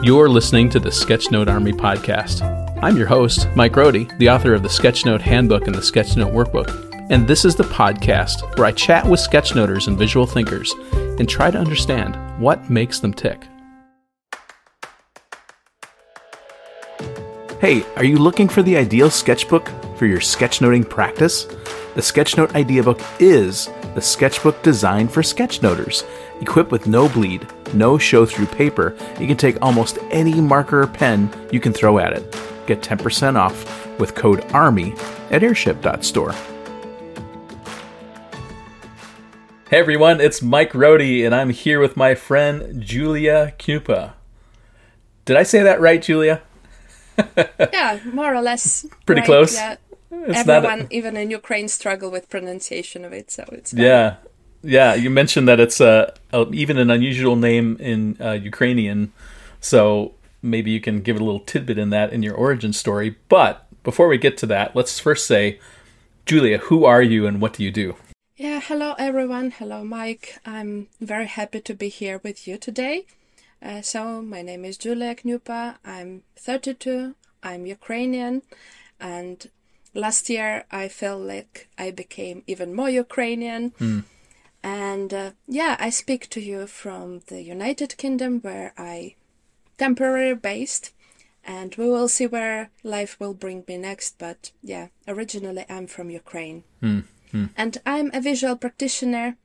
You're listening to the Sketchnote Army podcast. I'm your host, Mike Rohde, the author of the Sketchnote Handbook and the Sketchnote Workbook. And this is the podcast where I chat with sketchnoters and visual thinkers and try to understand what makes them tick. Hey, are you looking for the ideal sketchbook for your sketchnoting practice? The Sketchnote Idea Book is the sketchbook designed for sketchnoters. Equipped with no bleed, no show through paper, you can take almost any marker or pen you can throw at it. Get 10% off with code ARMY at airship.store. Hey everyone, it's Mike Rohde, and I'm here with my friend Julia Cupa. Did I say that right, Julia? yeah, more or less. Pretty right, close. Yeah. Everyone, a... even in Ukraine, struggle with pronunciation of it, so it's fine. yeah, yeah. You mentioned that it's uh, a, even an unusual name in uh, Ukrainian, so maybe you can give a little tidbit in that in your origin story. But before we get to that, let's first say, Julia, who are you and what do you do? Yeah, hello everyone. Hello, Mike. I'm very happy to be here with you today. Uh, so, my name is Julia Knyupa. I'm 32. I'm Ukrainian. And last year I felt like I became even more Ukrainian. Mm. And uh, yeah, I speak to you from the United Kingdom where I temporarily based. And we will see where life will bring me next. But yeah, originally I'm from Ukraine. Mm. Hmm. And I'm a visual practitioner,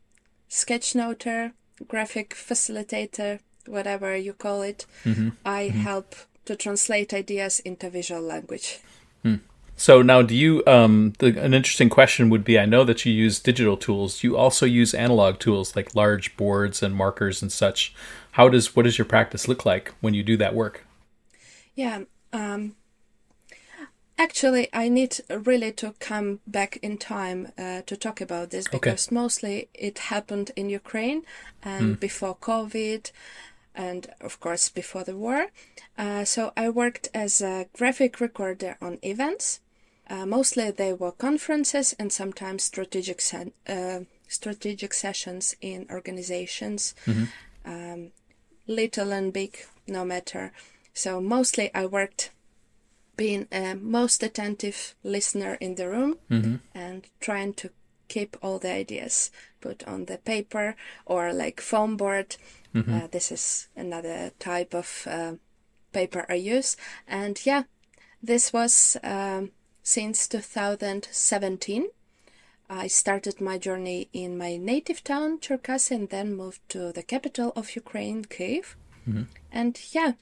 sketchnoter, graphic facilitator, whatever you call it. Mm-hmm. I mm-hmm. help to translate ideas into visual language. Hmm. So now, do you? Um, the, an interesting question would be: I know that you use digital tools. Do you also use analog tools like large boards and markers and such? How does what does your practice look like when you do that work? Yeah, um, Actually, I need really to come back in time uh, to talk about this because okay. mostly it happened in Ukraine and mm. before COVID and, of course, before the war. Uh, so I worked as a graphic recorder on events. Uh, mostly they were conferences and sometimes strategic se- uh, strategic sessions in organizations, mm-hmm. um, little and big, no matter. So mostly I worked being a most attentive listener in the room mm-hmm. and trying to keep all the ideas put on the paper or like foam board. Mm-hmm. Uh, this is another type of uh, paper I use. And yeah, this was um, since 2017. I started my journey in my native town, Cherkasy, and then moved to the capital of Ukraine, Kiev. Mm-hmm. And yeah,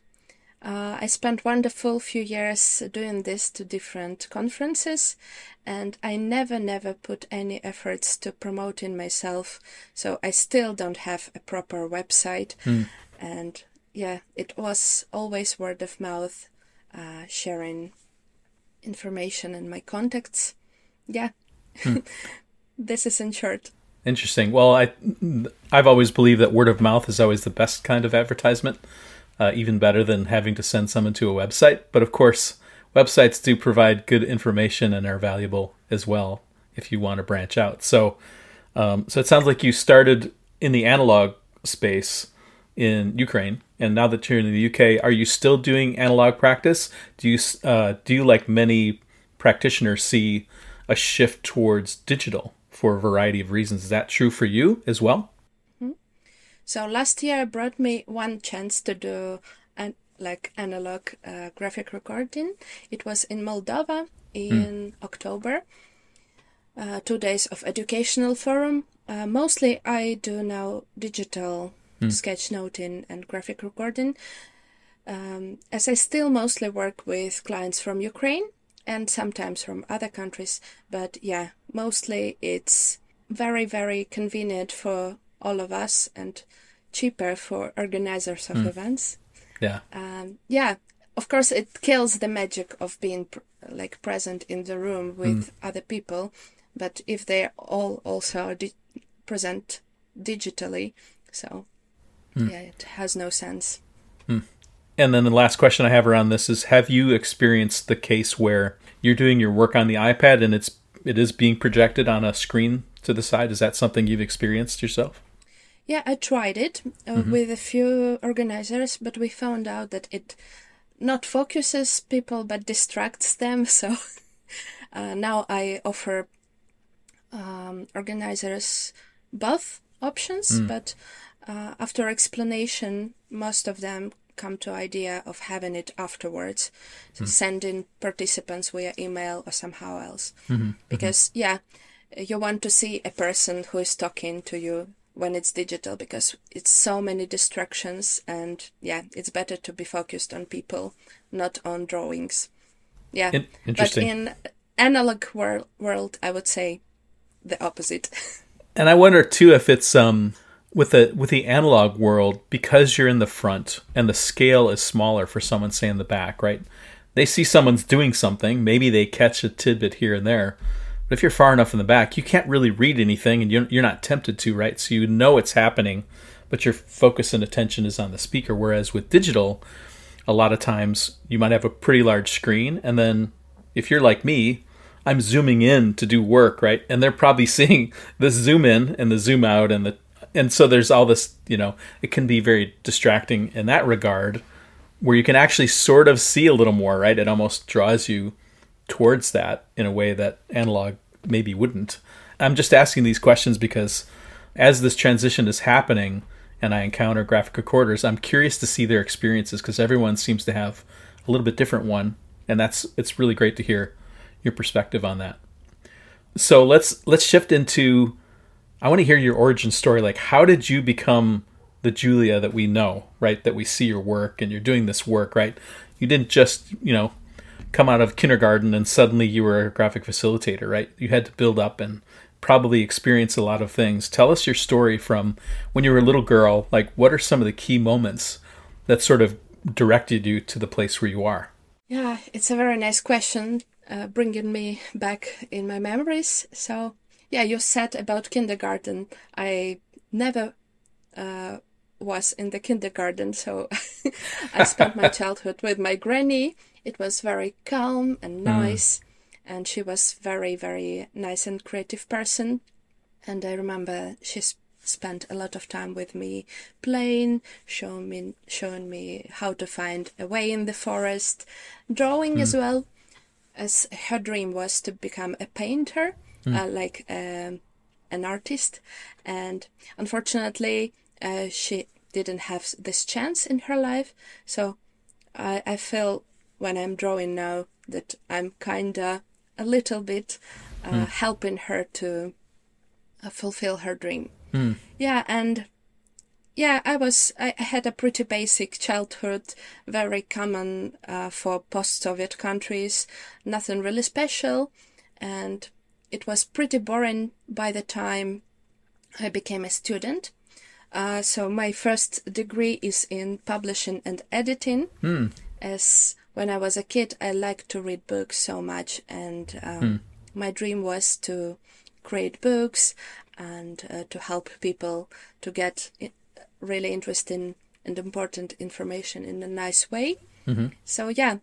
uh, I spent wonderful few years doing this to different conferences, and I never, never put any efforts to promoting myself. So I still don't have a proper website, mm. and yeah, it was always word of mouth, uh, sharing information and my contacts. Yeah, mm. this is in short. Interesting. Well, I I've always believed that word of mouth is always the best kind of advertisement uh, even better than having to send someone to a website. But of course, websites do provide good information and are valuable as well if you want to branch out. So, um, so it sounds like you started in the analog space in Ukraine, and now that you're in the UK, are you still doing analog practice? Do you uh, do you like many practitioners see a shift towards digital for a variety of reasons? Is that true for you as well? So last year brought me one chance to do an like analog uh, graphic recording. It was in Moldova in mm. October. Uh, two days of educational forum. Uh, mostly I do now digital mm. sketchnoting and graphic recording. Um, as I still mostly work with clients from Ukraine and sometimes from other countries, but yeah, mostly it's very, very convenient for all of us and cheaper for organizers of mm. events. Yeah. Um, yeah. Of course, it kills the magic of being pr- like present in the room with mm. other people, but if they all also di- present digitally, so mm. yeah, it has no sense. Hmm. And then the last question I have around this is: Have you experienced the case where you're doing your work on the iPad and it's it is being projected on a screen to the side? Is that something you've experienced yourself? yeah, I tried it uh, mm-hmm. with a few organizers, but we found out that it not focuses people but distracts them. So uh, now I offer um, organizers both options, mm. but uh, after explanation, most of them come to idea of having it afterwards, so mm. sending participants via email or somehow else. Mm-hmm. mm-hmm. Because yeah, you want to see a person who is talking to you when it's digital because it's so many distractions and yeah it's better to be focused on people not on drawings yeah in- interesting. but in analog wor- world i would say the opposite and i wonder too if it's um with the with the analog world because you're in the front and the scale is smaller for someone say in the back right they see someone's doing something maybe they catch a tidbit here and there but if you're far enough in the back, you can't really read anything, and you're, you're not tempted to, right? So you know it's happening, but your focus and attention is on the speaker. Whereas with digital, a lot of times you might have a pretty large screen, and then if you're like me, I'm zooming in to do work, right? And they're probably seeing the zoom in and the zoom out, and the and so there's all this, you know, it can be very distracting in that regard, where you can actually sort of see a little more, right? It almost draws you towards that in a way that analog maybe wouldn't. I'm just asking these questions because as this transition is happening and I encounter graphic recorders, I'm curious to see their experiences because everyone seems to have a little bit different one, and that's it's really great to hear your perspective on that. So let's let's shift into I want to hear your origin story. Like how did you become the Julia that we know, right? That we see your work and you're doing this work, right? You didn't just, you know, come out of kindergarten and suddenly you were a graphic facilitator, right? You had to build up and probably experience a lot of things. Tell us your story from when you were a little girl. Like, what are some of the key moments that sort of directed you to the place where you are? Yeah, it's a very nice question, uh, bringing me back in my memories. So, yeah, you said about kindergarten. I never uh, was in the kindergarten, so I spent my childhood with my granny it was very calm and mm. nice, mm. and she was very, very nice and creative person. And I remember she spent a lot of time with me playing, showing me, showing me how to find a way in the forest, drawing mm. as well, as her dream was to become a painter, mm. uh, like um, an artist. And unfortunately, uh, she didn't have this chance in her life. So I, I feel when I'm drawing now that I'm kinda a little bit uh, mm. helping her to uh, fulfill her dream. Mm. Yeah, and yeah, I was I had a pretty basic childhood, very common uh, for post-Soviet countries, nothing really special, and it was pretty boring by the time I became a student. Uh, so my first degree is in publishing and editing, mm. as when I was a kid, I liked to read books so much, and um, mm. my dream was to create books and uh, to help people to get really interesting and important information in a nice way. Mm-hmm. So yeah,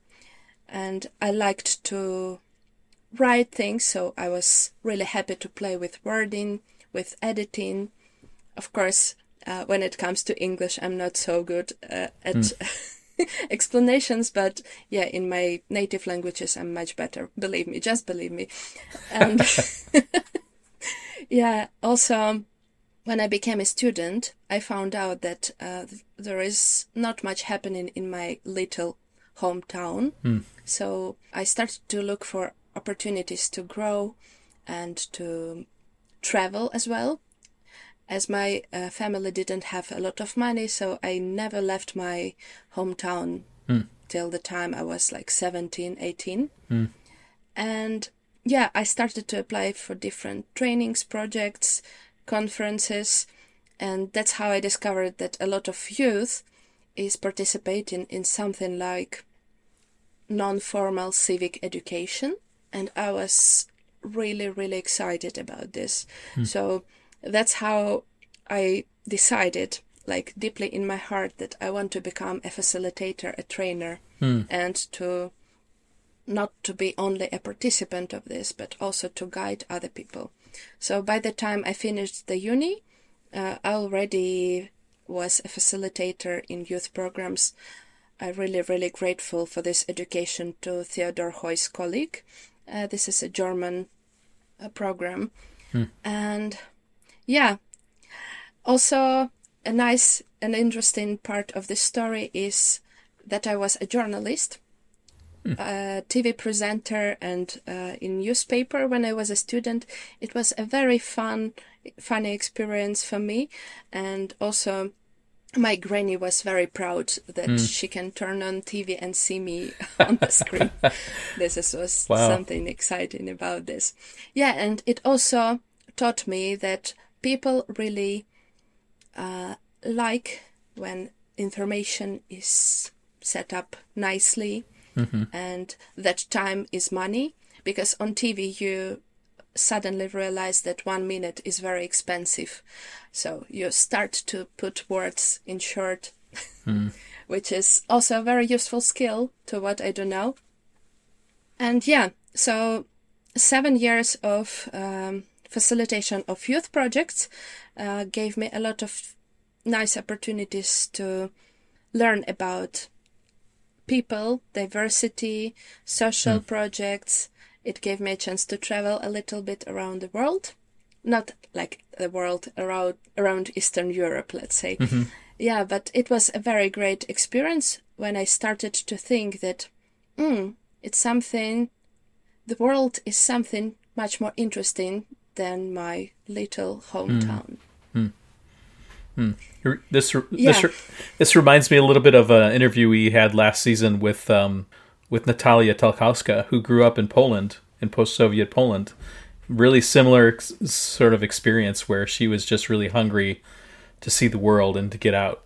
and I liked to write things, so I was really happy to play with wording, with editing. Of course, uh, when it comes to English, I'm not so good uh, at. Mm. explanations, but yeah, in my native languages, I'm much better. Believe me, just believe me. And yeah, also, when I became a student, I found out that uh, there is not much happening in my little hometown. Mm. So I started to look for opportunities to grow and to travel as well as my uh, family didn't have a lot of money, so I never left my hometown mm. till the time I was like 17, 18. Mm. And yeah, I started to apply for different trainings, projects, conferences, and that's how I discovered that a lot of youth is participating in something like non-formal civic education and I was really really excited about this. Mm. So that's how I decided, like deeply in my heart, that I want to become a facilitator, a trainer, mm. and to not to be only a participant of this, but also to guide other people. So by the time I finished the uni, uh, I already was a facilitator in youth programs. I'm really, really grateful for this education to Theodor-Heuss-Kolleg. Uh, this is a German uh, program. Hmm. And yeah, also a nice and interesting part of the story is that I was a journalist, hmm. a TV presenter, and uh, in newspaper when I was a student. It was a very fun, funny experience for me, and also my granny was very proud that mm. she can turn on TV and see me on the screen. this is, was wow. something exciting about this. Yeah, and it also taught me that people really uh, like when information is set up nicely mm-hmm. and that time is money because on TV you suddenly realize that one minute is very expensive. So you start to put words in short, mm. which is also a very useful skill to what I do now. And yeah, so seven years of um, facilitation of youth projects uh, gave me a lot of nice opportunities to learn about people, diversity, social mm. projects, it gave me a chance to travel a little bit around the world. Not like the world around around Eastern Europe, let's say. Mm-hmm. Yeah, but it was a very great experience when I started to think that mm, it's something the world is something much more interesting than my little hometown. Mm. Mm. This yeah. this this reminds me a little bit of an interview we had last season with um, with Natalia Talkowska, who grew up in Poland, in post Soviet Poland. Really similar sort of experience where she was just really hungry to see the world and to get out.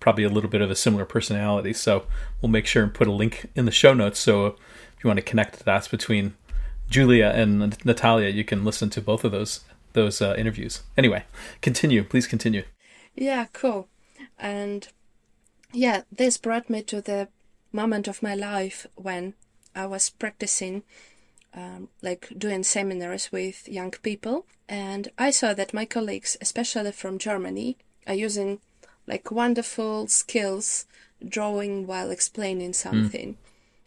Probably a little bit of a similar personality. So we'll make sure and put a link in the show notes. So if you want to connect the dots between Julia and Natalia, you can listen to both of those those uh, interviews. Anyway, continue. Please continue. Yeah, cool. And yeah, this brought me to the moment of my life when I was practicing, um, like doing seminars with young people, and I saw that my colleagues, especially from Germany, are using like wonderful skills drawing while explaining hmm. something. Mm.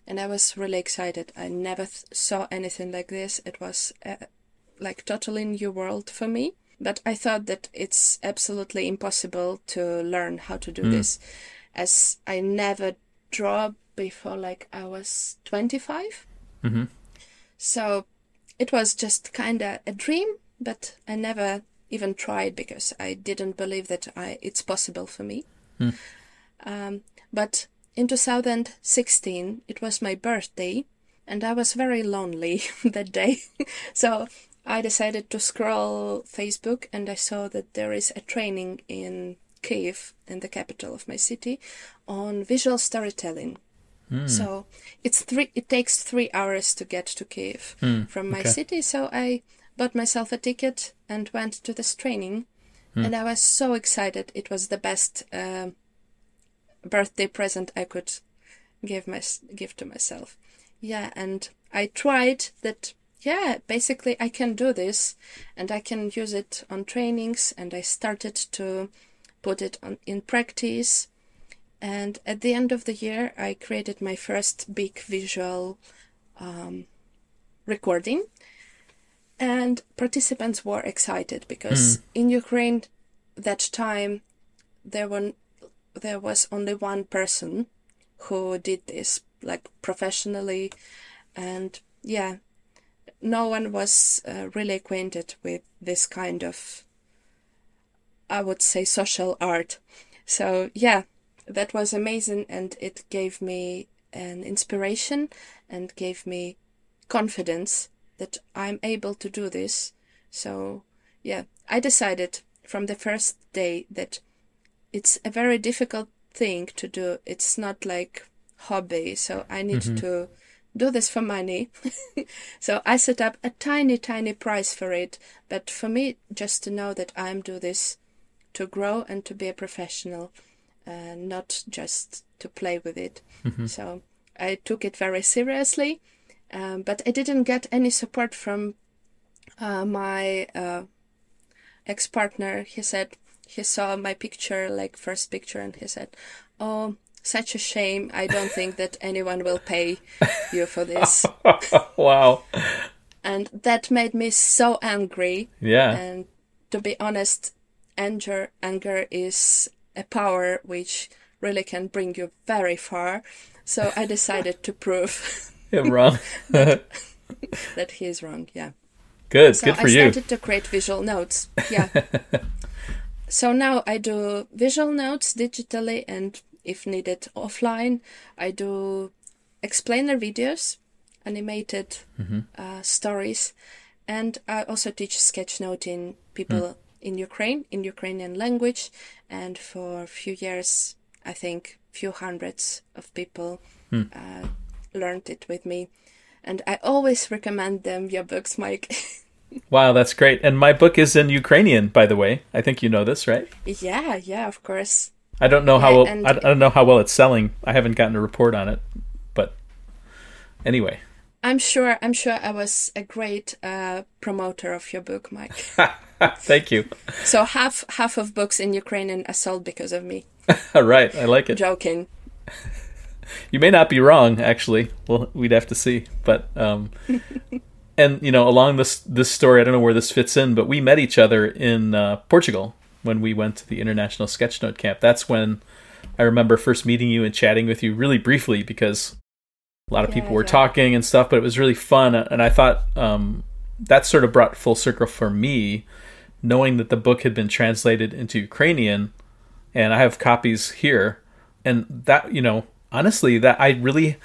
And I was really excited. I never th- saw anything like this. It was uh, like totally new world for me. But I thought that it's absolutely impossible to learn how to do mm. this, as I never draw before like I was 25. Mm-hmm. So it was just kind of a dream, but I never even tried because I didn't believe that I it's possible for me. Mm. Um, but in 2016, it was my birthday, and I was very lonely that day. so I decided to scroll Facebook, and I saw that there is a training in Kiev, in the capital of my city, on visual storytelling. Mm. So it's three. It takes three hours to get to Kiev mm. from my okay. city. So I bought myself a ticket and went to this training, mm. and I was so excited. It was the best uh, birthday present I could give my give to myself. Yeah, and I tried that. Yeah, basically I can do this, and I can use it on trainings, and I started to put it on in practice and at the end of the year, I created my first big visual um, recording. And participants were excited because mm. in Ukraine, that time, there were there was only one person who did this like professionally, and yeah, no one was uh, really acquainted with this kind of, I would say, social art. So yeah, that was amazing and it gave me an inspiration and gave me confidence that I'm able to do this. So, yeah, I decided from the first day that it's a very difficult thing to do. It's not like hobby, so I need mm-hmm. to do this for money. so I set up a tiny, tiny price for it. But for me, just to know that I'm do this to grow and to be a professional uh, not just to play with it. Mm-hmm. So I took it very seriously, um, but I didn't get any support from uh, my uh, ex partner. He said, he saw my picture, like first picture, and he said, "Oh, such a shame. I don't think that anyone will pay you for this." wow. And that made me so angry. Yeah. And to be honest, anger anger is a power which really can bring you very far. So I decided to prove him wrong. that, that he is wrong. Yeah. Good. So good for I you. I started to create visual notes. Yeah. so now I do visual notes digitally and if needed offline. I do explainer videos, animated mm-hmm. uh, stories, and I also teach sketchnoting people mm. In Ukraine in Ukrainian language. And for a few years, I think few hundreds of people mm. uh, learned it with me. And I always recommend them your books, Mike. wow, that's great. And my book is in Ukrainian, by the way. I think you know this, right? Yeah, yeah, of course. I don't know how Yeah, well, and- I don't know how well it's selling. I haven't gotten a report on it, but anyway, I'm sure. I'm sure I was a great uh, promoter of your book, Mike. thank you. so half half of books in Ukrainian are sold because of me. All right, I like it. Joking. You may not be wrong, actually. Well, we'd have to see. But um, and you know, along this this story, I don't know where this fits in, but we met each other in uh, Portugal when we went to the International Sketchnote Camp. That's when I remember first meeting you and chatting with you really briefly because a lot of Yeah, people were yeah. talking and stuff, but it was really fun. And I thought um, that sort of brought full circle for me, knowing that the book had been translated into Ukrainian, and I have copies here, and that you know, honestly, that I really,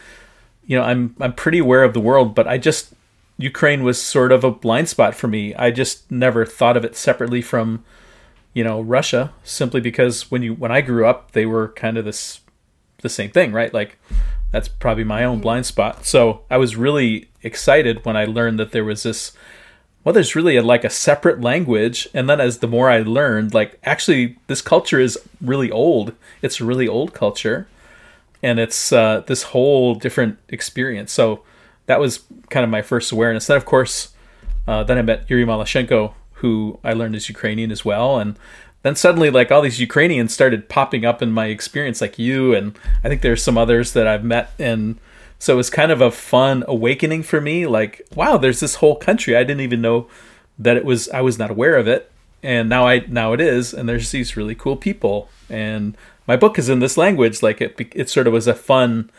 you know, I'm I'm pretty aware of the world, but I just Ukraine was sort of a blind spot for me. I just never thought of it separately from, you know, Russia, simply because when you when I grew up, they were kind of this the same thing, right? Like that's probably my own mm-hmm. blind spot. So I was really excited when I learned that there was this well there's really a, like a separate language and then as the more I learned like actually this culture is really old. It's a really old culture and it's uh, this whole different experience. So that was kind of my first awareness. Then of course uh, then I met Yuri Malashenko, who I learned is Ukrainian as well, and then suddenly like all these Ukrainians started popping up in my experience, like you, and I think there's some others that I've met, and so it was kind of a fun awakening for me. Like, wow, there's this whole country I didn't even know that it was. I was not aware of it, and now I now it is, and there's these really cool people, and my book is in this language. Like it, it sort of was a fun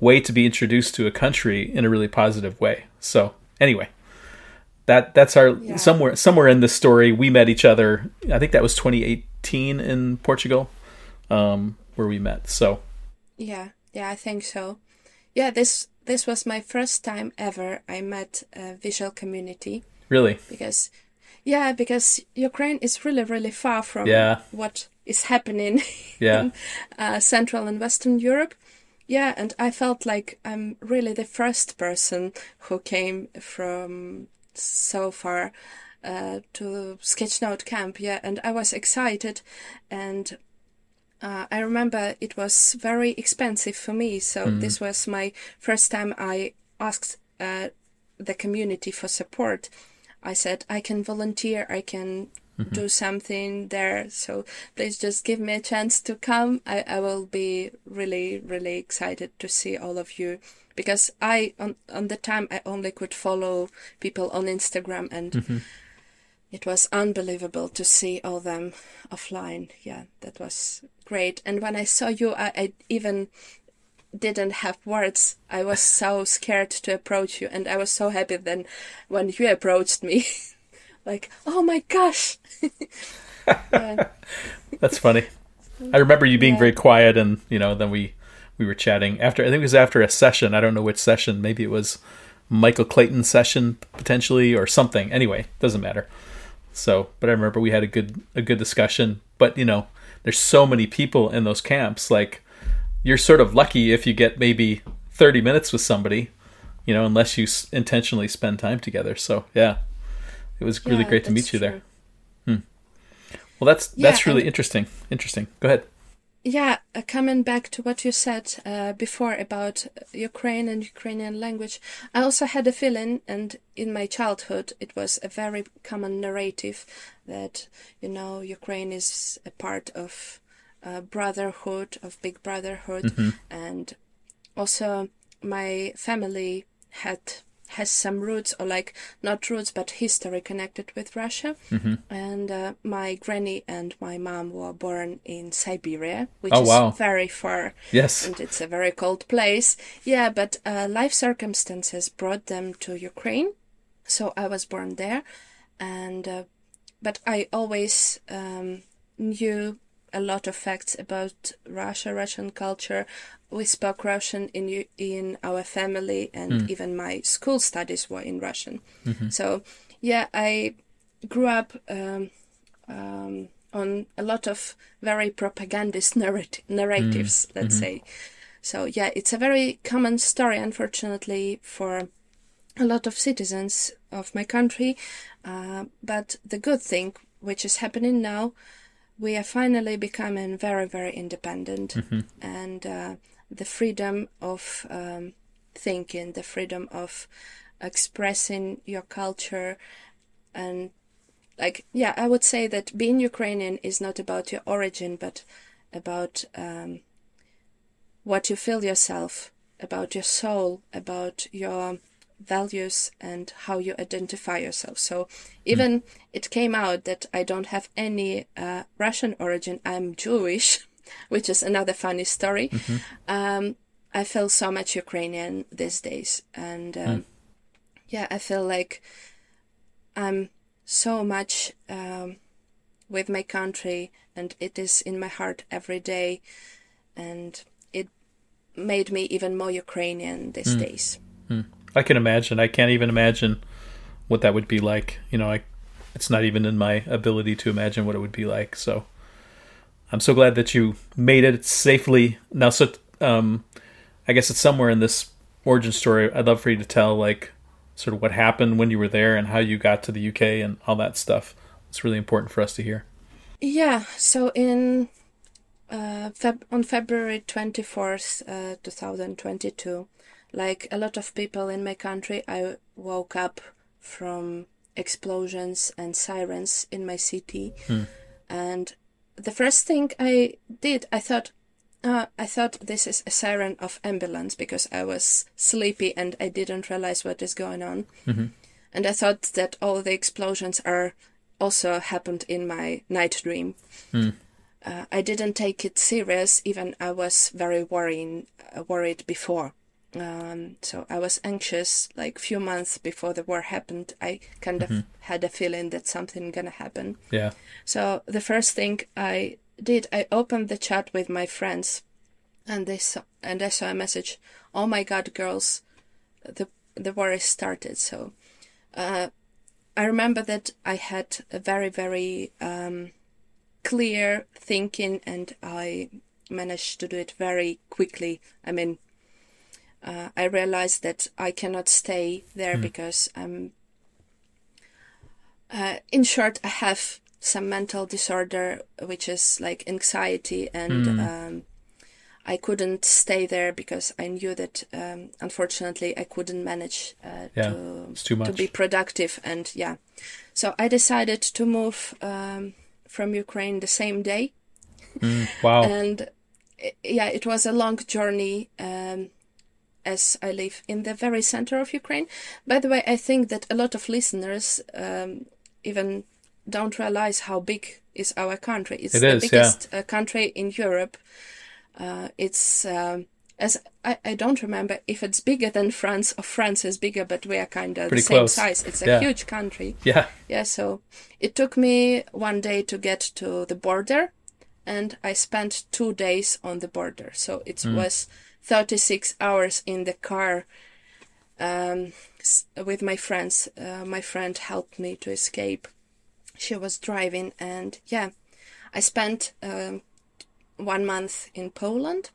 way to be introduced to a country in a really positive way. So anyway, that that's our Yeah. somewhere somewhere in the story we met each other. I think that was 2018 in Portugal, um, where we met. So Yeah, yeah, I think so. Yeah, this this was my first time ever I met a visual community really, because yeah, because Ukraine is really really far from Yeah. what is happening yeah, in uh, Central and Western Europe. Yeah, and I felt like I'm really the first person who came from so far uh, to Sketchnote camp. Yeah, and I was excited, and uh, I remember it was very expensive for me. So this was my first time I asked uh, the community for support. I said I can volunteer. I can do something there. So please just give me a chance to come. I, I will be really, really excited to see all of you because I, on, on the time, I only could follow people on Instagram and it was unbelievable to see all them offline. Yeah, that was great. And when I saw you, I, I even didn't have words. I was so scared to approach you, and I was so happy then when you approached me. like, oh my gosh! that's funny. I remember you being Yeah. very quiet, and you know, then we we were chatting after. I think it was after a session. I don't know which session. Maybe it was Michael Clayton's session potentially, or something. Anyway, doesn't matter. So, but I remember we had a good a good discussion. But you know, there's so many people in those camps. Like, you're sort of lucky if you get maybe 30 minutes with somebody. You know, unless you s- intentionally spend time together. So, yeah, it was really Yeah, great to meet you there. true. Hmm. Well, that's Yeah, that's really and- interesting. Interesting. Go ahead. Yeah, uh, coming back to what you said uh, before about Ukraine and Ukrainian language, I also had a feeling, and in my childhood, it was a very common narrative that you know Ukraine is a part of uh, brotherhood, of big brotherhood, mm-hmm. and also my family had has some roots or like not roots but history connected with Russia. Mm-hmm. And uh, my granny and my mom were born in Siberia, which oh, is wow. very far. Yes. And it's a very cold place. Yeah, but uh, life circumstances brought them to Ukraine. So I was born there. And, uh, but I always um, knew a lot of facts about Russia, Russian culture. We spoke Russian in in our family, and mm. even my school studies were in Russian. Mm-hmm. So, yeah, I grew up um, um, on a lot of very propagandist narrat- narratives, mm. let's mm-hmm. say. So, yeah, it's a very common story, unfortunately, for a lot of citizens of my country. Uh, but the good thing, which is happening now, we are finally becoming very, very independent, mm-hmm. and uh, the freedom of um, thinking, the freedom of expressing your culture, and like, yeah, I would say that being Ukrainian is not about your origin, but about um, what you feel yourself, about your soul, about your values and how you identify yourself. So even mm. it came out that I don't have any uh, Russian origin. I'm Jewish, which is another funny story. Mm-hmm. Um, I feel so much Ukrainian these days, and um, mm. yeah, I feel like I'm so much um, with my country, and it is in my heart every day, and it made me even more Ukrainian these mm. days. I can imagine. I can't even imagine what that would be like. You know, I, it's not even in my ability to imagine what it would be like. So I'm so glad that you made it safely. Now, so um, I guess it's somewhere in this origin story. I'd love for you to tell like sort of what happened when you were there and how you got to the UK and all that stuff. It's really important for us to hear. Yeah. So in uh, Feb- on February 24th, uh, 2022, like a lot of people in my country, I woke up from explosions and sirens in my city. Hmm. And the first thing I did, I thought, uh, I thought this is a siren of ambulance because I was sleepy and I didn't realize what is going on. Mm-hmm. And I thought that all the explosions are also happened in my night dream. Mm. Uh, I didn't take it serious, even I was very worrying, uh, worried before. Um, so I was anxious like few months before the war happened. I kind mm-hmm. of had a feeling that something gonna happen. Yeah. So the first thing I did, I opened the chat with my friends, and they saw, and I saw a message. Oh my God, girls, the the war is started. So, uh, I remember that I had a very very um, clear thinking, and I managed to do it very quickly. I mean, uh, I realized that I cannot stay there mm. because um, uh, in short, I have some mental disorder, which is like anxiety, and mm. um, I couldn't stay there because I knew that um, unfortunately I couldn't manage uh, yeah, to to be productive, and yeah, so I decided to move um, from Ukraine the same day. Mm, wow! and yeah, it was a long journey. Um, as I live in the very center of Ukraine. By the way, I think that a lot of listeners um, even don't realize how big is our country. It's it the is, biggest yeah. uh, country in Europe. Uh, it's um, as I, I don't remember if it's bigger than France or France is bigger, but we are kind of the same close. size. It's a yeah. huge country. Yeah. Yeah. So it took me one day to get to the border, and I spent two days on the border. So it mm. was 36 hours in the car um, with my friends. Uh, my friend helped me to escape. She was driving, and yeah, I spent um, one month in Poland,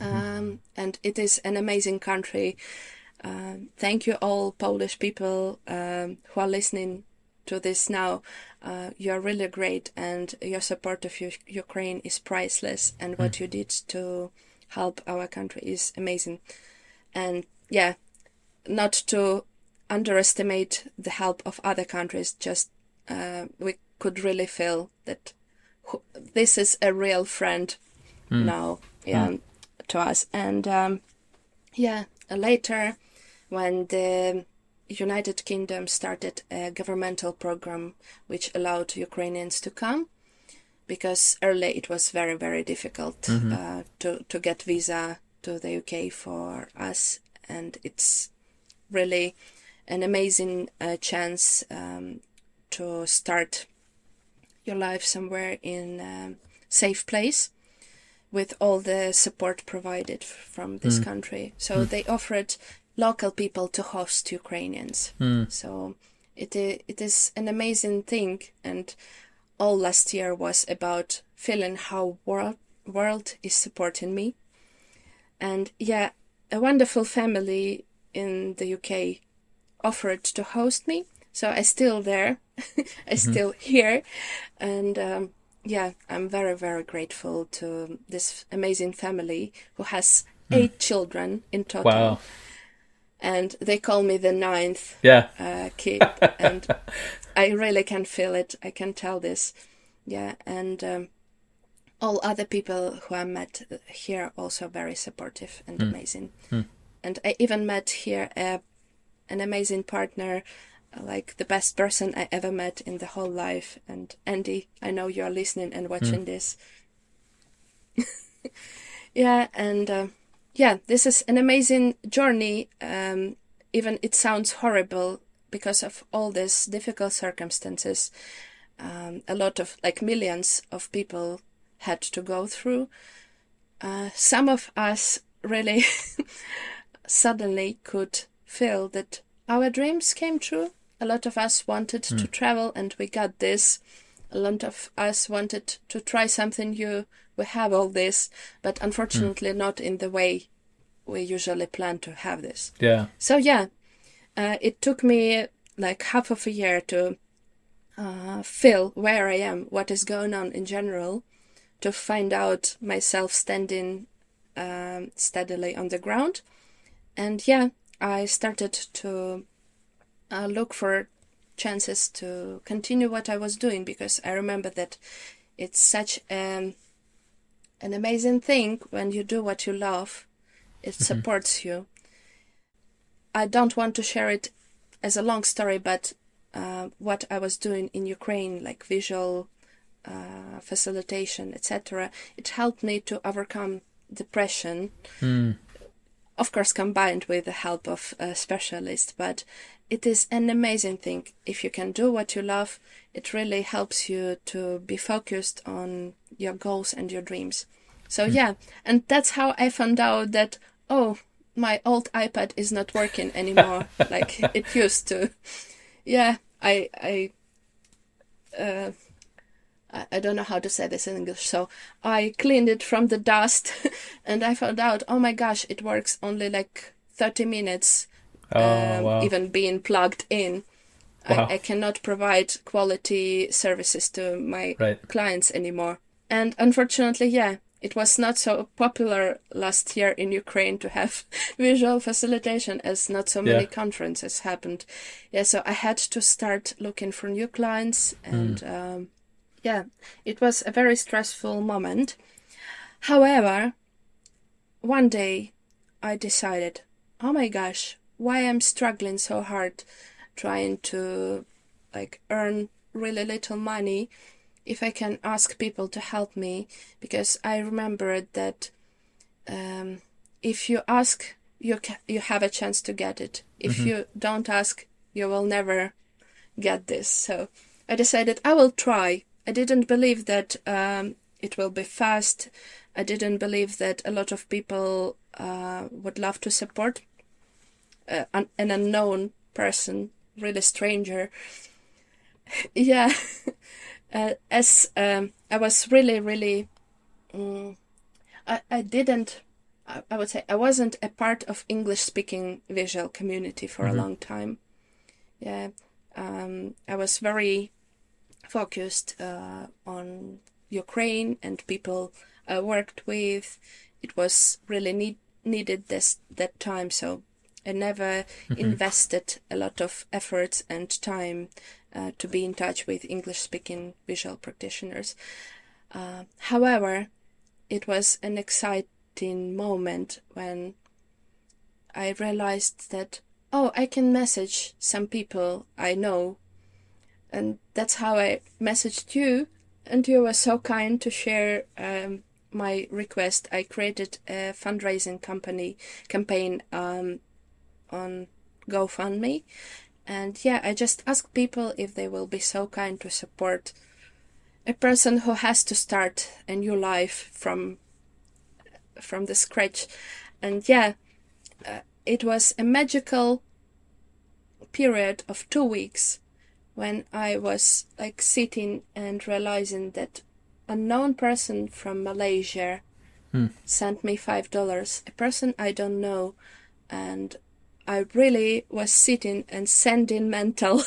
um, and it is an amazing country. Uh, thank you, all Polish people um, who are listening to this now, uh, you are really great, and your support of U- Ukraine is priceless, and what mm. you did to help our country is amazing. And yeah, not to underestimate the help of other countries, just uh, we could really feel that this is a real friend mm. now yeah, mm. to us. And um, yeah, later when the United Kingdom started a governmental program which allowed Ukrainians to come because early it was very very difficult mm-hmm. uh, to to get visa to the UK for us and it's really an amazing uh, chance um, to start your life somewhere in a safe place with all the support provided from this mm. country. So mm. they offered local people to host Ukrainians. Mm. So it it is an amazing thing, and all last year was about feeling how world world is supporting me, and yeah, a wonderful family in the UK offered to host me. So I'm still there, I mm-hmm. still here, and um, yeah, I'm very very grateful to this amazing family who has mm. eight children in total. Wow and they call me the ninth yeah. uh, kid, and I really can feel it. I can tell this, yeah, and um, all other people who I met here also very supportive and mm. amazing, mm. and I even met here a, an amazing partner. Like the best person I ever met in the whole life, and Andy, I know you are listening and watching mm. this. yeah, and uh, yeah, this is an amazing journey. Um, even it sounds horrible because of all these difficult circumstances. Um, a lot of, like millions of people had to go through. Uh, some of us really suddenly could feel that our dreams came true. A lot of us wanted mm. to hmm. travel and we got this. A lot of us wanted to try something new we have all this, but unfortunately mm. not in the way we usually plan to have this. Yeah. So yeah, uh, it took me like half of a year to uh, feel where I am, what is going on in general, to find out myself standing um, steadily on the ground, and yeah, I started to uh, look for chances to continue what I was doing because I remember that it's such um, an amazing thing when you do what you love. It mm-hmm. supports you. I don't want to share it as a long story, but uh, what I was doing in Ukraine, like visual uh, facilitation, etc., it helped me to overcome depression. Mm. Of course, combined with the help of a specialist, but it is an amazing thing. If you can do what you love, it really helps you to be focused on your goals and your dreams. So mm. yeah, and that's how I found out that oh, my old iPad is not working anymore like it used to. Yeah, I I uh, I don't know how to say this in English. So I cleaned it from the dust, and I found out, oh my gosh, it works only like thirty minutes, oh, um, wow. even being plugged in. Wow. I, I, cannot provide quality services to my right. clients anymore. And unfortunately, yeah, it was not so popular last year in Ukraine to have visual facilitation as not so many yeah. conferences happened. Yeah, so I had to start looking for new clients and mm. um, yeah, it was a very stressful moment. However, one day I decided, oh my gosh, why I'm struggling so hard trying to like earn really little money if I can ask people to help me because I remembered that um, if you ask, you ca- you have a chance to get it. If mm-hmm. you don't ask, you will never get this. So I decided I will try. I didn't believe that um, it will be fast. I didn't believe that a lot of people uh, would love to support uh, an, an unknown person, really stranger. yeah. uh, as um, I was really, really, um, I, I didn't, I, I, would say, I wasn't a part of English speaking visual community for mm-hmm. a long time. Yeah. um, I was very focused uh, on Ukraine and people I worked with. It was really need, needed this that time, so I never mm-hmm. invested a lot of effort and time uh, to be in touch with English speaking visual practitioners. Uh, however, it was an exciting moment when I realized that, oh, I can message some people I know. And that's how I messaged you. And you were so kind to share um, my request. I created a fundraising company campaign um, on GoFundMe. And yeah, I just asked people if they will be so kind to support a person who has to start a new life from from the scratch. And yeah, uh, it was a magical period of two weeks when I was like sitting and realizing that a known person from Malaysia hmm. sent me five dollars, a person I don't know, and I really was sitting and sending mental,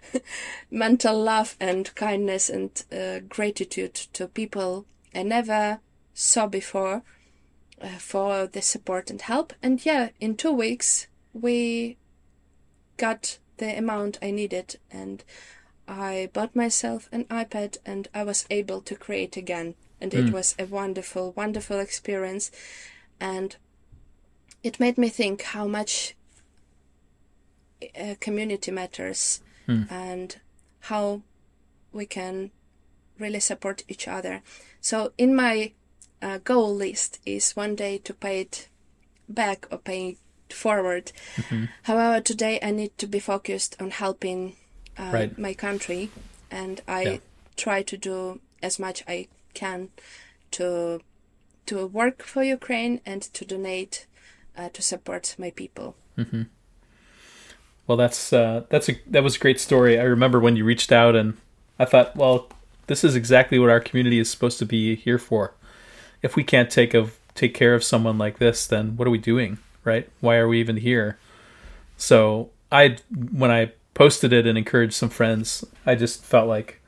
mental love and kindness and uh, gratitude to people I never saw before uh, for the support and help. And yeah, in two weeks we got the amount I needed, and I bought myself an iPad, and I was able to create again. And mm. it was a wonderful, wonderful experience, and it made me think how much uh, community matters mm. and how we can really support each other. So in my uh, goal list is one day to pay it back or pay it forward. Mm-hmm. However, today I need to be focused on helping uh, right. my country, and I yeah. try to do as much I can to to work for Ukraine and to donate uh, to support my people. Mm-hmm. Well, that's uh, that's a that was a great story. I remember when you reached out, and I thought, well, this is exactly what our community is supposed to be here for. If we can't take of take care of someone like this, then what are we doing, right? Why are we even here? So I, when I posted it and encouraged some friends, I just felt like,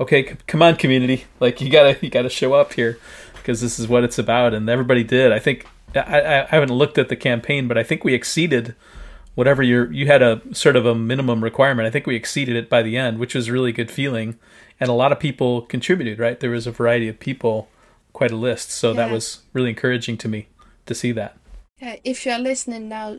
okay, c- come on, community, like you gotta you gotta show up here because this is what it's about, and everybody did. I think I, I haven't looked at the campaign, but I think we exceeded whatever you you had a sort of a minimum requirement. I think we exceeded it by the end, which was a really good feeling. And a lot of people contributed, right? There was a variety of people, quite a list. So yeah. that was really encouraging to me to see that. Yeah, if you're listening now,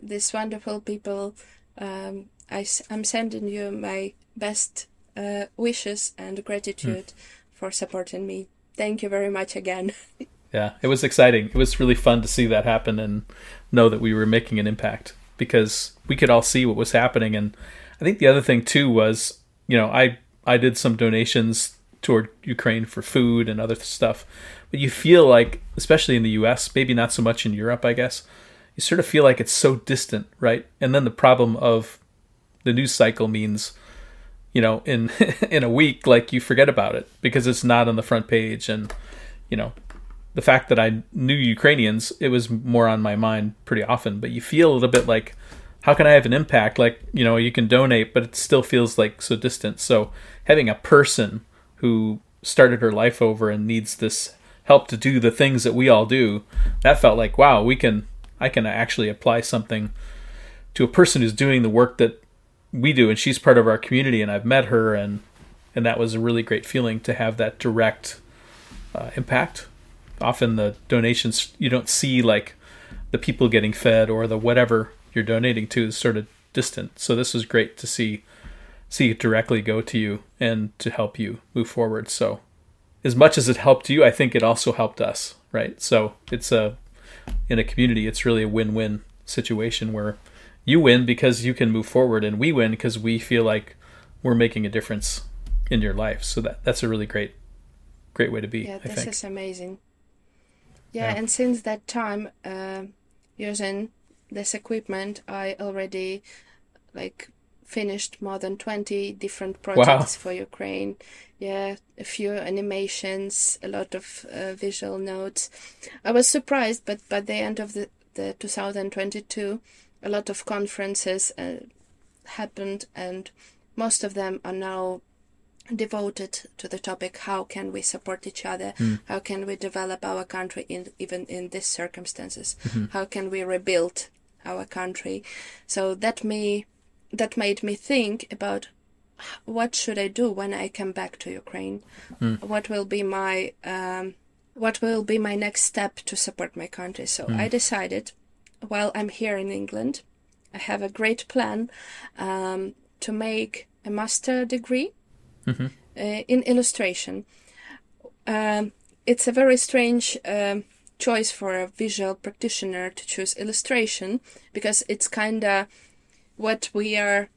these wonderful people, um, I, I'm sending you my best uh, wishes and gratitude mm. for supporting me. Thank you very much again. yeah, it was exciting. It was really fun to see that happen and know that we were making an impact because we could all see what was happening. And I think the other thing too was, you know, I I did some donations toward Ukraine for food and other stuff, but you feel like, especially in the U.S., maybe not so much in Europe, I guess, you sort of feel like it's so distant, right? And then the problem of the news cycle means you know in in a week like you forget about it because it's not on the front page and you know the fact that I knew Ukrainians, it was more on my mind pretty often. But you feel a little bit like, how can I have an impact? Like, you know, you can donate, but it still feels like so distant. So having a person who started her life over and needs this help to do the things that we all do, that felt like, wow, we can, I can actually apply something to a person who's doing the work that we do, and she's part of our community, and I've met her, and and that was a really great feeling to have that direct uh, impact often the donations you don't see like the people getting fed or the whatever you're donating to is sort of distant. So this was great to see see it directly go to you and to help you move forward. So as much as it helped you, I think it also helped us, right? So it's a in a community, it's really a win-win situation where you win because you can move forward and we win because we feel like we're making a difference in your life. So that that's a really great great way to be. Yeah, this is amazing. Yeah, yeah. and since that time, uh, using this equipment, I already like finished more than 20 different projects wow. for Ukraine. Yeah, a few animations, a lot of uh, visual notes. I was surprised, but by the end of the, the 2022, a lot of conferences, uh, happened, and most of them are now devoted to the topic how can we support each other mm. how can we develop our country in even in these circumstances mm-hmm. how can we rebuild our country so that me that made me think about what should i do when i come back to ukraine mm. what will be my um, what will be my next step to support my country so mm. i decided while i'm here in england i have a great plan um, to make a master degree mm-hmm. uh, in illustration. Um, it's a very strange um, choice for a visual practitioner to choose illustration because it's kind of what we are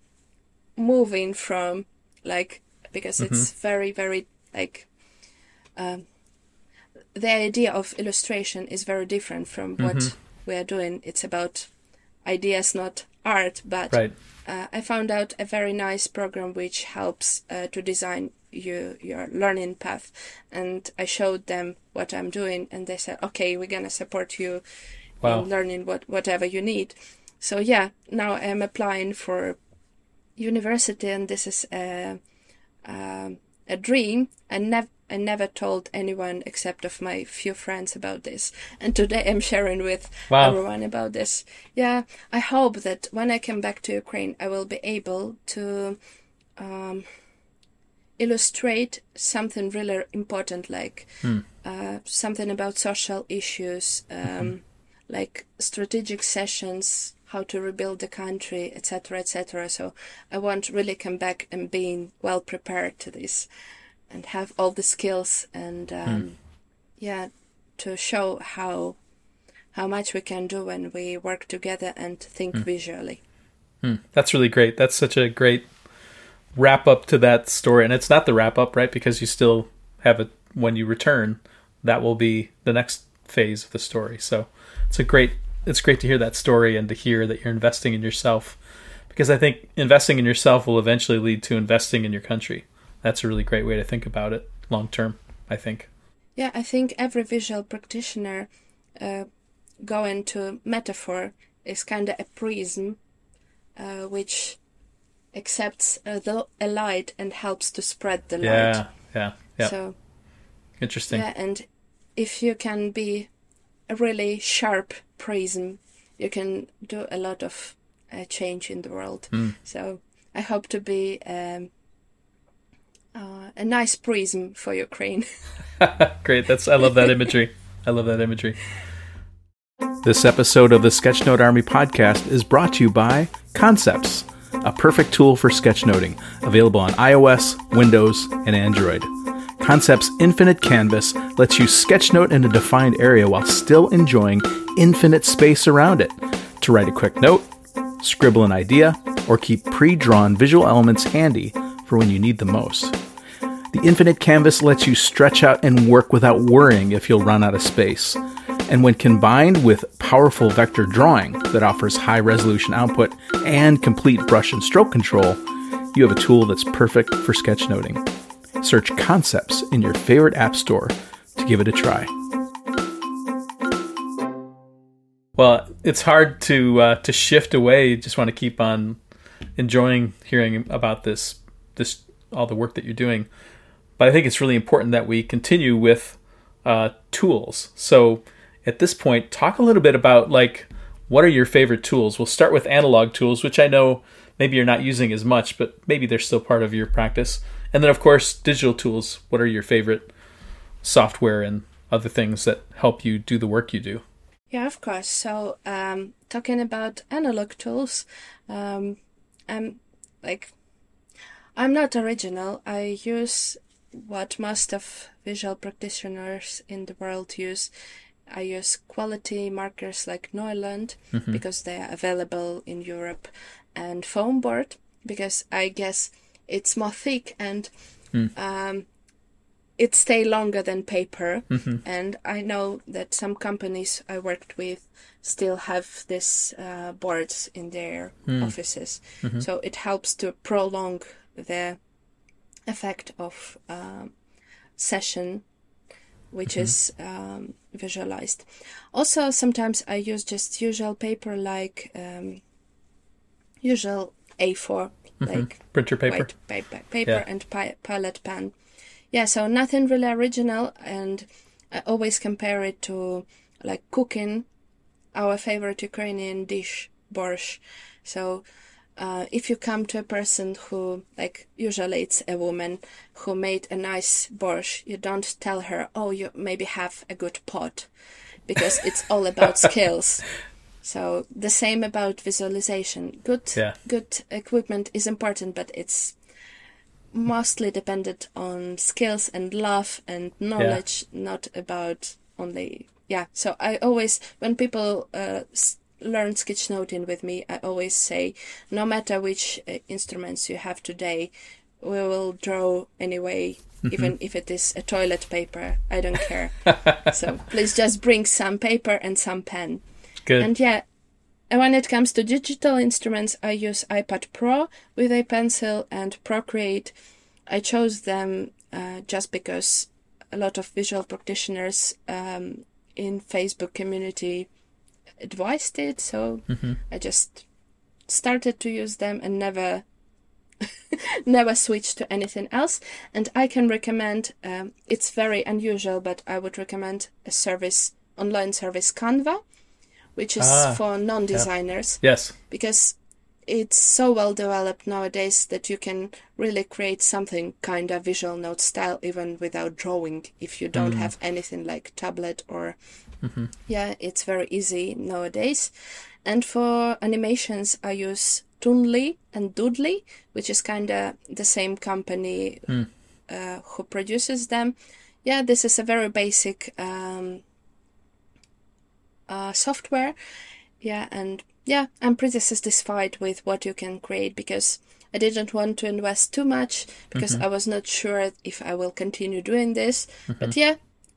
moving from, like because mm-hmm. it's very very like. Um, the idea of illustration is very different from what mm-hmm. we are doing. It's about ideas, not art, but right uh, I found out a very nice program which helps uh, to design your your learning path, and I showed them what I'm doing, and they said, "Okay, we're gonna support you wow. in learning what whatever you need." So yeah, now I'm applying for university, and this is a a, a dream. I never I never told anyone except of my few friends about this. And today I'm sharing with wow. everyone about this. Yeah, I hope that when I come back to Ukraine, I will be able to um, illustrate something really important, like hmm. uh, something about social issues, um, mm-hmm. like strategic sessions, how to rebuild the country, etc., etc. So I want really come back and being well prepared to this and have all the skills and um, mm. yeah to show how how much we can do when we work together and think mm. visually. Mm. that's really great. That's such a great wrap up to that story. And it's not the wrap up right? Because you still have it when you return. That will be the next phase of the story. So it's a great it's great to hear that story and to hear that you're investing in yourself. Because i think investing in yourself will eventually lead to investing in your country that's a really great way to think about it long term, I think. Yeah, I think every visual practitioner uh, going to metaphor is kind of a prism uh, which accepts uh, the, a light and helps to spread the light. yeah. Yeah, yeah. So interesting. Yeah, and if you can be a really sharp prism, you can do a lot of uh, change in the world. Mm. So I hope to be um, uh, a nice prism for Ukraine. Great. That's I love that imagery. I love that imagery. This episode of the Sketchnote Army podcast is brought to you by Concepts, a perfect tool for sketchnoting, available on iOS, Windows, and Android. Concepts Infinite Canvas lets you sketchnote in a defined area while still enjoying infinite space around it to write a quick note, scribble an idea, or keep pre drawn visual elements handy for when you need them most. The infinite canvas lets you stretch out and work without worrying if you'll run out of space. And when combined with powerful vector drawing that offers high resolution output and complete brush and stroke control, you have a tool that's perfect for sketchnoting. Search Concepts in your favorite app store to give it a try. Well, it's hard to uh, to shift away. Just want to keep on enjoying hearing about this this all the work that you're doing. But I think it's really important that we continue with uh, tools. So at this point, talk a little bit about like what are your favorite tools. We'll start with analog tools, which I know maybe you're not using as much, but maybe they're still part of your practice. And then of course, digital tools. What are your favorite software and other things that help you do the work you do? Yeah, of course. So, um, talking about analog tools, um, I'm like, I'm not original. I use what most of visual practitioners in the world use. I use quality markers like Neuland mm-hmm. because they are available in Europe, and foam board because I guess it's more thick and mm. um, it stay longer than paper. Mm-hmm. And I know that some companies I worked with still have this uh, boards in their mm. offices, mm-hmm. so it helps to prolong the effect of um, session which mm-hmm. is um, visualized. Also, sometimes I use just usual paper like um, usual A4, mm-hmm. like printer paper, paper, paper yeah. and pi- pilot pen. Yeah, so nothing really original, and I always compare it to like cooking our favorite Ukrainian dish, borscht. So uh, if you come to a person who, like, usually it's a woman who made a nice borscht, you don't tell her, oh, you maybe have a good pot, because it's all about skills. So the same about visualization. Good, yeah. good equipment is important, but it's mostly dependent on skills and love and knowledge, yeah. not about only yeah. So I always when people uh, learn sketchnoting with me, I always say, no matter which uh, instruments you have today, we will draw anyway, mm-hmm. even if it is a toilet paper. I don't care. so please just bring some paper and some pen. Good. And yeah, and when it comes to digital instruments, I use iPad Pro with a pencil and Procreate. I chose them uh, just because a lot of visual practitioners um, in Facebook community advised it, so mm-hmm. I just started to use them and never never switched to anything else. And I can recommend. Um, it's very unusual, but I would recommend a service online service Canva, which is ah, for non-designers. Yeah. Yes, because it's so well developed nowadays that you can really create something kind of visual note style even without drawing if you don't mm. have anything like tablet or mm-hmm. yeah it's very easy nowadays and for animations i use toonly and doodly which is kind of the same company mm. uh, who produces them yeah this is a very basic um, uh, software yeah and yeah, I'm pretty satisfied with what you can create because I didn't want to invest too much because mm-hmm. I was not sure if I will continue doing this. Mm-hmm. But yeah,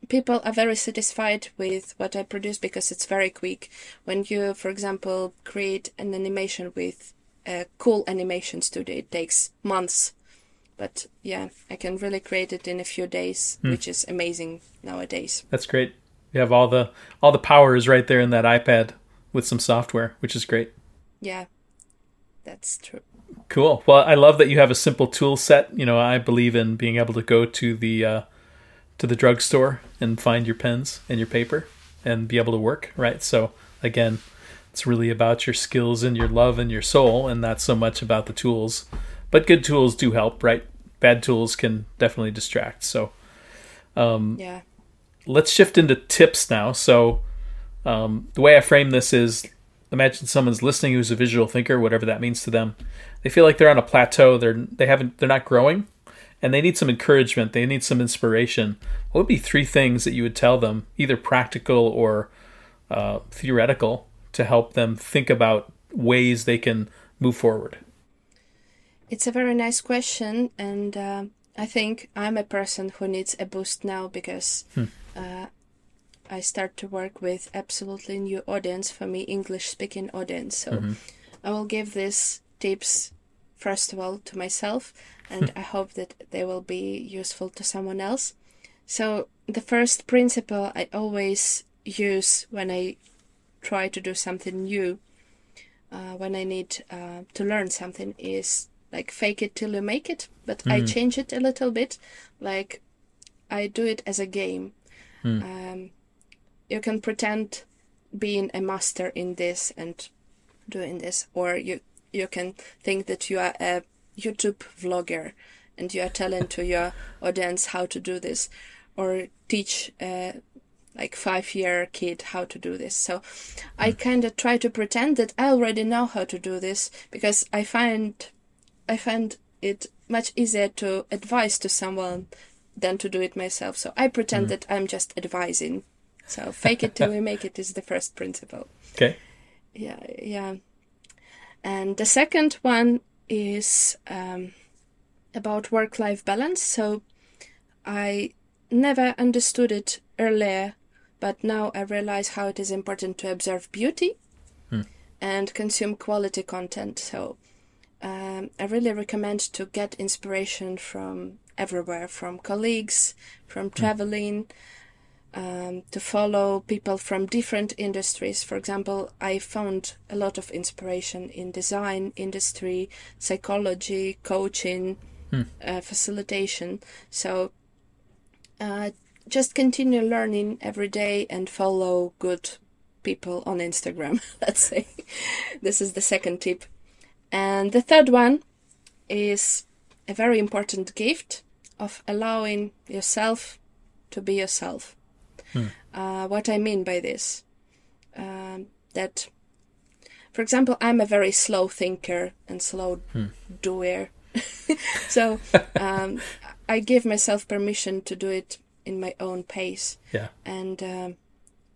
people are very satisfied with what I produce because it's very quick. When you, for example, create an animation with a cool animation studio, it takes months. But yeah, I can really create it in a few days, mm. which is amazing nowadays. That's great. You have all the all the powers right there in that iPad with some software, which is great. Yeah, that's true. Cool. Well, I love that you have a simple tool set. You know, I believe in being able to go to the uh, to the drugstore and find your pens and your paper and be able to work. Right. So again, it's really about your skills and your love and your soul, and not so much about the tools. But good tools do help, right? Bad tools can definitely distract. So, um, yeah. Let's shift into tips now. So, um, the way I frame this is imagine someone's listening who's a visual thinker, whatever that means to them. They feel like they're on a plateau. They're they haven't they're not growing, and they need some encouragement. They need some inspiration. What would be three things that you would tell them, either practical or uh, theoretical, to help them think about ways they can move forward? It's a very nice question, and uh, I think I'm a person who needs a boost now because. Hmm. Uh, I start to work with absolutely new audience for me, English speaking audience. So mm-hmm. I will give these tips first of all to myself, and hmm. I hope that they will be useful to someone else. So the first principle I always use when I try to do something new, uh, when I need uh, to learn something, is like fake it till you make it. But mm. I hmm. change it a little bit, like I do it as a game. Mm. Um, you can pretend being a master in this and doing this or you you can think that you are a youtube vlogger and you are telling to your audience how to do this or teach a like five year kid how to do this so i hmm. kind of try to pretend that i already know how to do this because i find i find it much easier to advise to someone than to do it myself so i pretend mm. that i'm just advising so fake it till we make it is the first principle. Okay. Yeah, yeah. And the second one is um, about work life balance. So I never understood it earlier, but now I realize how it is important to observe beauty hmm. and consume quality content. So um, I really recommend to get inspiration from everywhere, from colleagues, from hmm. Um, to follow people from different industries. For example, I found a lot of inspiration in design industry, psychology, coaching, hmm. uh, facilitation. So uh, just continue learning every day and follow good people on Instagram. Let's say this is the second tip. And the third one is a very important gift of allowing yourself to be yourself. Hmm. Uh, what I mean by this, um, that, for example, I'm a very slow thinker and slow hmm. doer. so um, I give myself permission to do it in my own pace. Yeah. And um,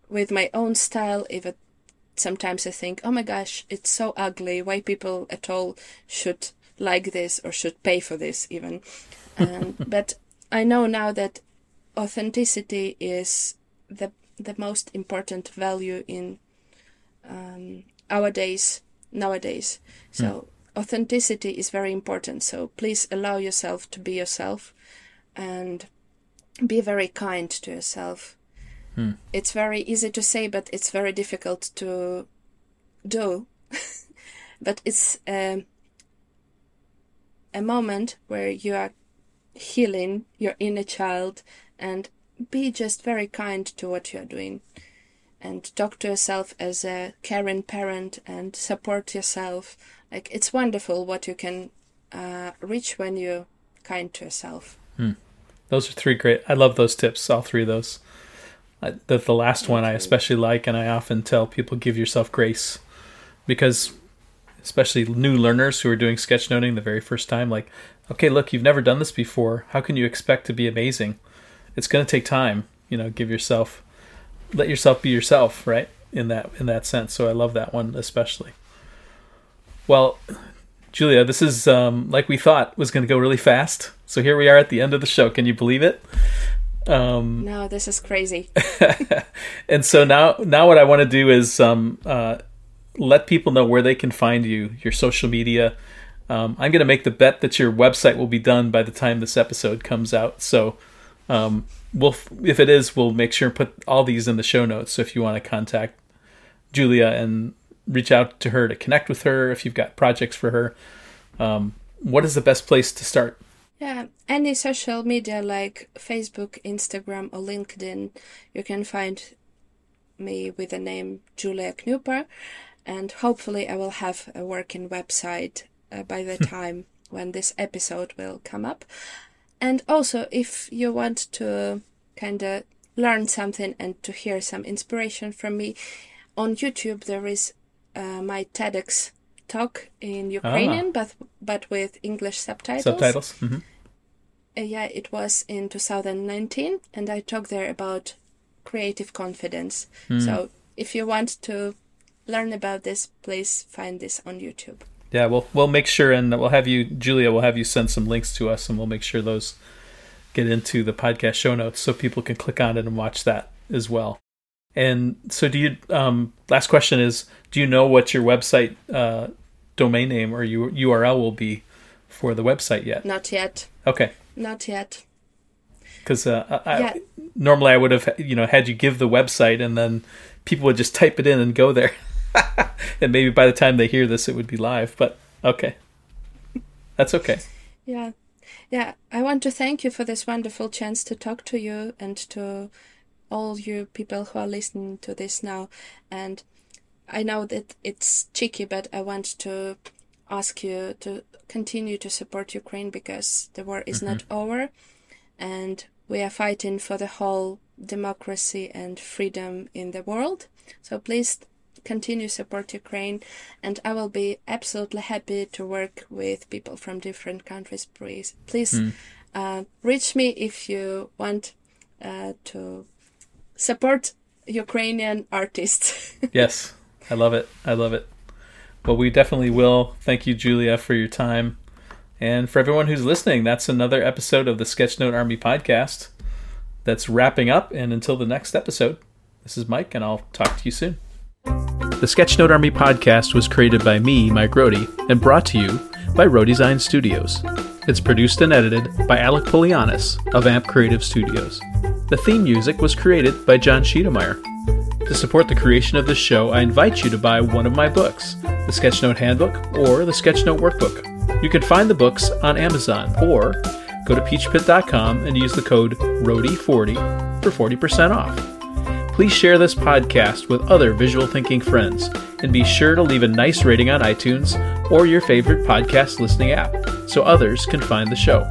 with my own style, if it, sometimes I think, oh my gosh, it's so ugly. Why people at all should like this or should pay for this even. Um, but I know now that authenticity is the the most important value in um, our days nowadays. So mm. authenticity is very important. So please allow yourself to be yourself, and be very kind to yourself. Mm. It's very easy to say, but it's very difficult to do. but it's. Um, a moment where you are healing your inner child and be just very kind to what you are doing and talk to yourself as a caring parent and support yourself. Like it's wonderful what you can uh, reach when you're kind to yourself. Hmm. those are three great i love those tips all three of those. I, the, the last one i especially like and i often tell people give yourself grace. Because especially new learners who are doing sketchnoting the very first time like okay look you've never done this before. How can you expect to be amazing it's going to take time you know give yourself let yourself be yourself right? In that in that sense. So i love that one especially. Well julia this is um, like we thought was going to go really fast. So here we are at the end of the show. Can you believe it? Um, no this is crazy. And so now now what i want to do is um, uh, let people know where they can find you, your social media. Um, I'm going to make the bet that your website will be done by the time this episode comes out. So, um, we'll if it is, we'll make sure and put all these in the show notes. So if you want to contact Julia and reach out to her to connect with her, if you've got projects for her, um, what is the best place to start? Yeah, any social media like Facebook, Instagram, or LinkedIn, you can find me with the name Julia Knyupa and hopefully I will have a working website uh, by the time when this episode will come up. And also, if you want to kind of learn something and to hear some inspiration from me, on YouTube there is uh, my TEDx talk in Ukrainian, ah. but but with English subtitles. Subtitles. Mm-hmm. Uh, yeah, it was in 2019, and I talked there about creative confidence. Mm. So if you want to learn about this, please find this on YouTube. Yeah, we'll we'll make sure, and we'll have you, Julia. We'll have you send some links to us, and we'll make sure those get into the podcast show notes so people can click on it and watch that as well. And so, do you? Um, last question is: Do you know what your website uh, domain name or URL will be for the website yet? Not yet. Okay. Not yet. Because uh, I, yeah. normally I would have, you know, had you give the website, and then people would just type it in and go there. and maybe by the time they hear this, it would be live. But okay, that's okay. Yeah, yeah. I want to thank you for this wonderful chance to talk to you and to all you people who are listening to this now. And I know that it's cheeky, but I want to ask you to continue to support Ukraine because the war is mm-hmm. not over, and we are fighting for the whole democracy and freedom in the world. So please continue support Ukraine, and I will be absolutely happy to work with people from different countries. Please, please mm. uh, reach me if you want uh, to support Ukrainian artists. yes, I love it. I love it. Well, we definitely will. Thank you, Julia, for your time. And for everyone who's listening, that's another episode of the Sketchnote Army podcast. That's wrapping up. And until the next episode, this is Mike, and I'll talk to you soon. The Sketchnote Army podcast was created by me, Mike Rohde, and brought to you by Rohdesign Studios. It's produced and edited by Alec Polianis of AMP Creative Studios. The theme music was created by John Schiedermeyer. To support the creation of this show, I invite you to buy one of my books, the Sketchnote Handbook or the Sketchnote Workbook. You can find the books on Amazon or go to peachpit.com and use the code RODY40 for 40% off. Please share this podcast with other visual thinking friends and be sure to leave a nice rating on iTunes or your favorite podcast listening app so others can find the show.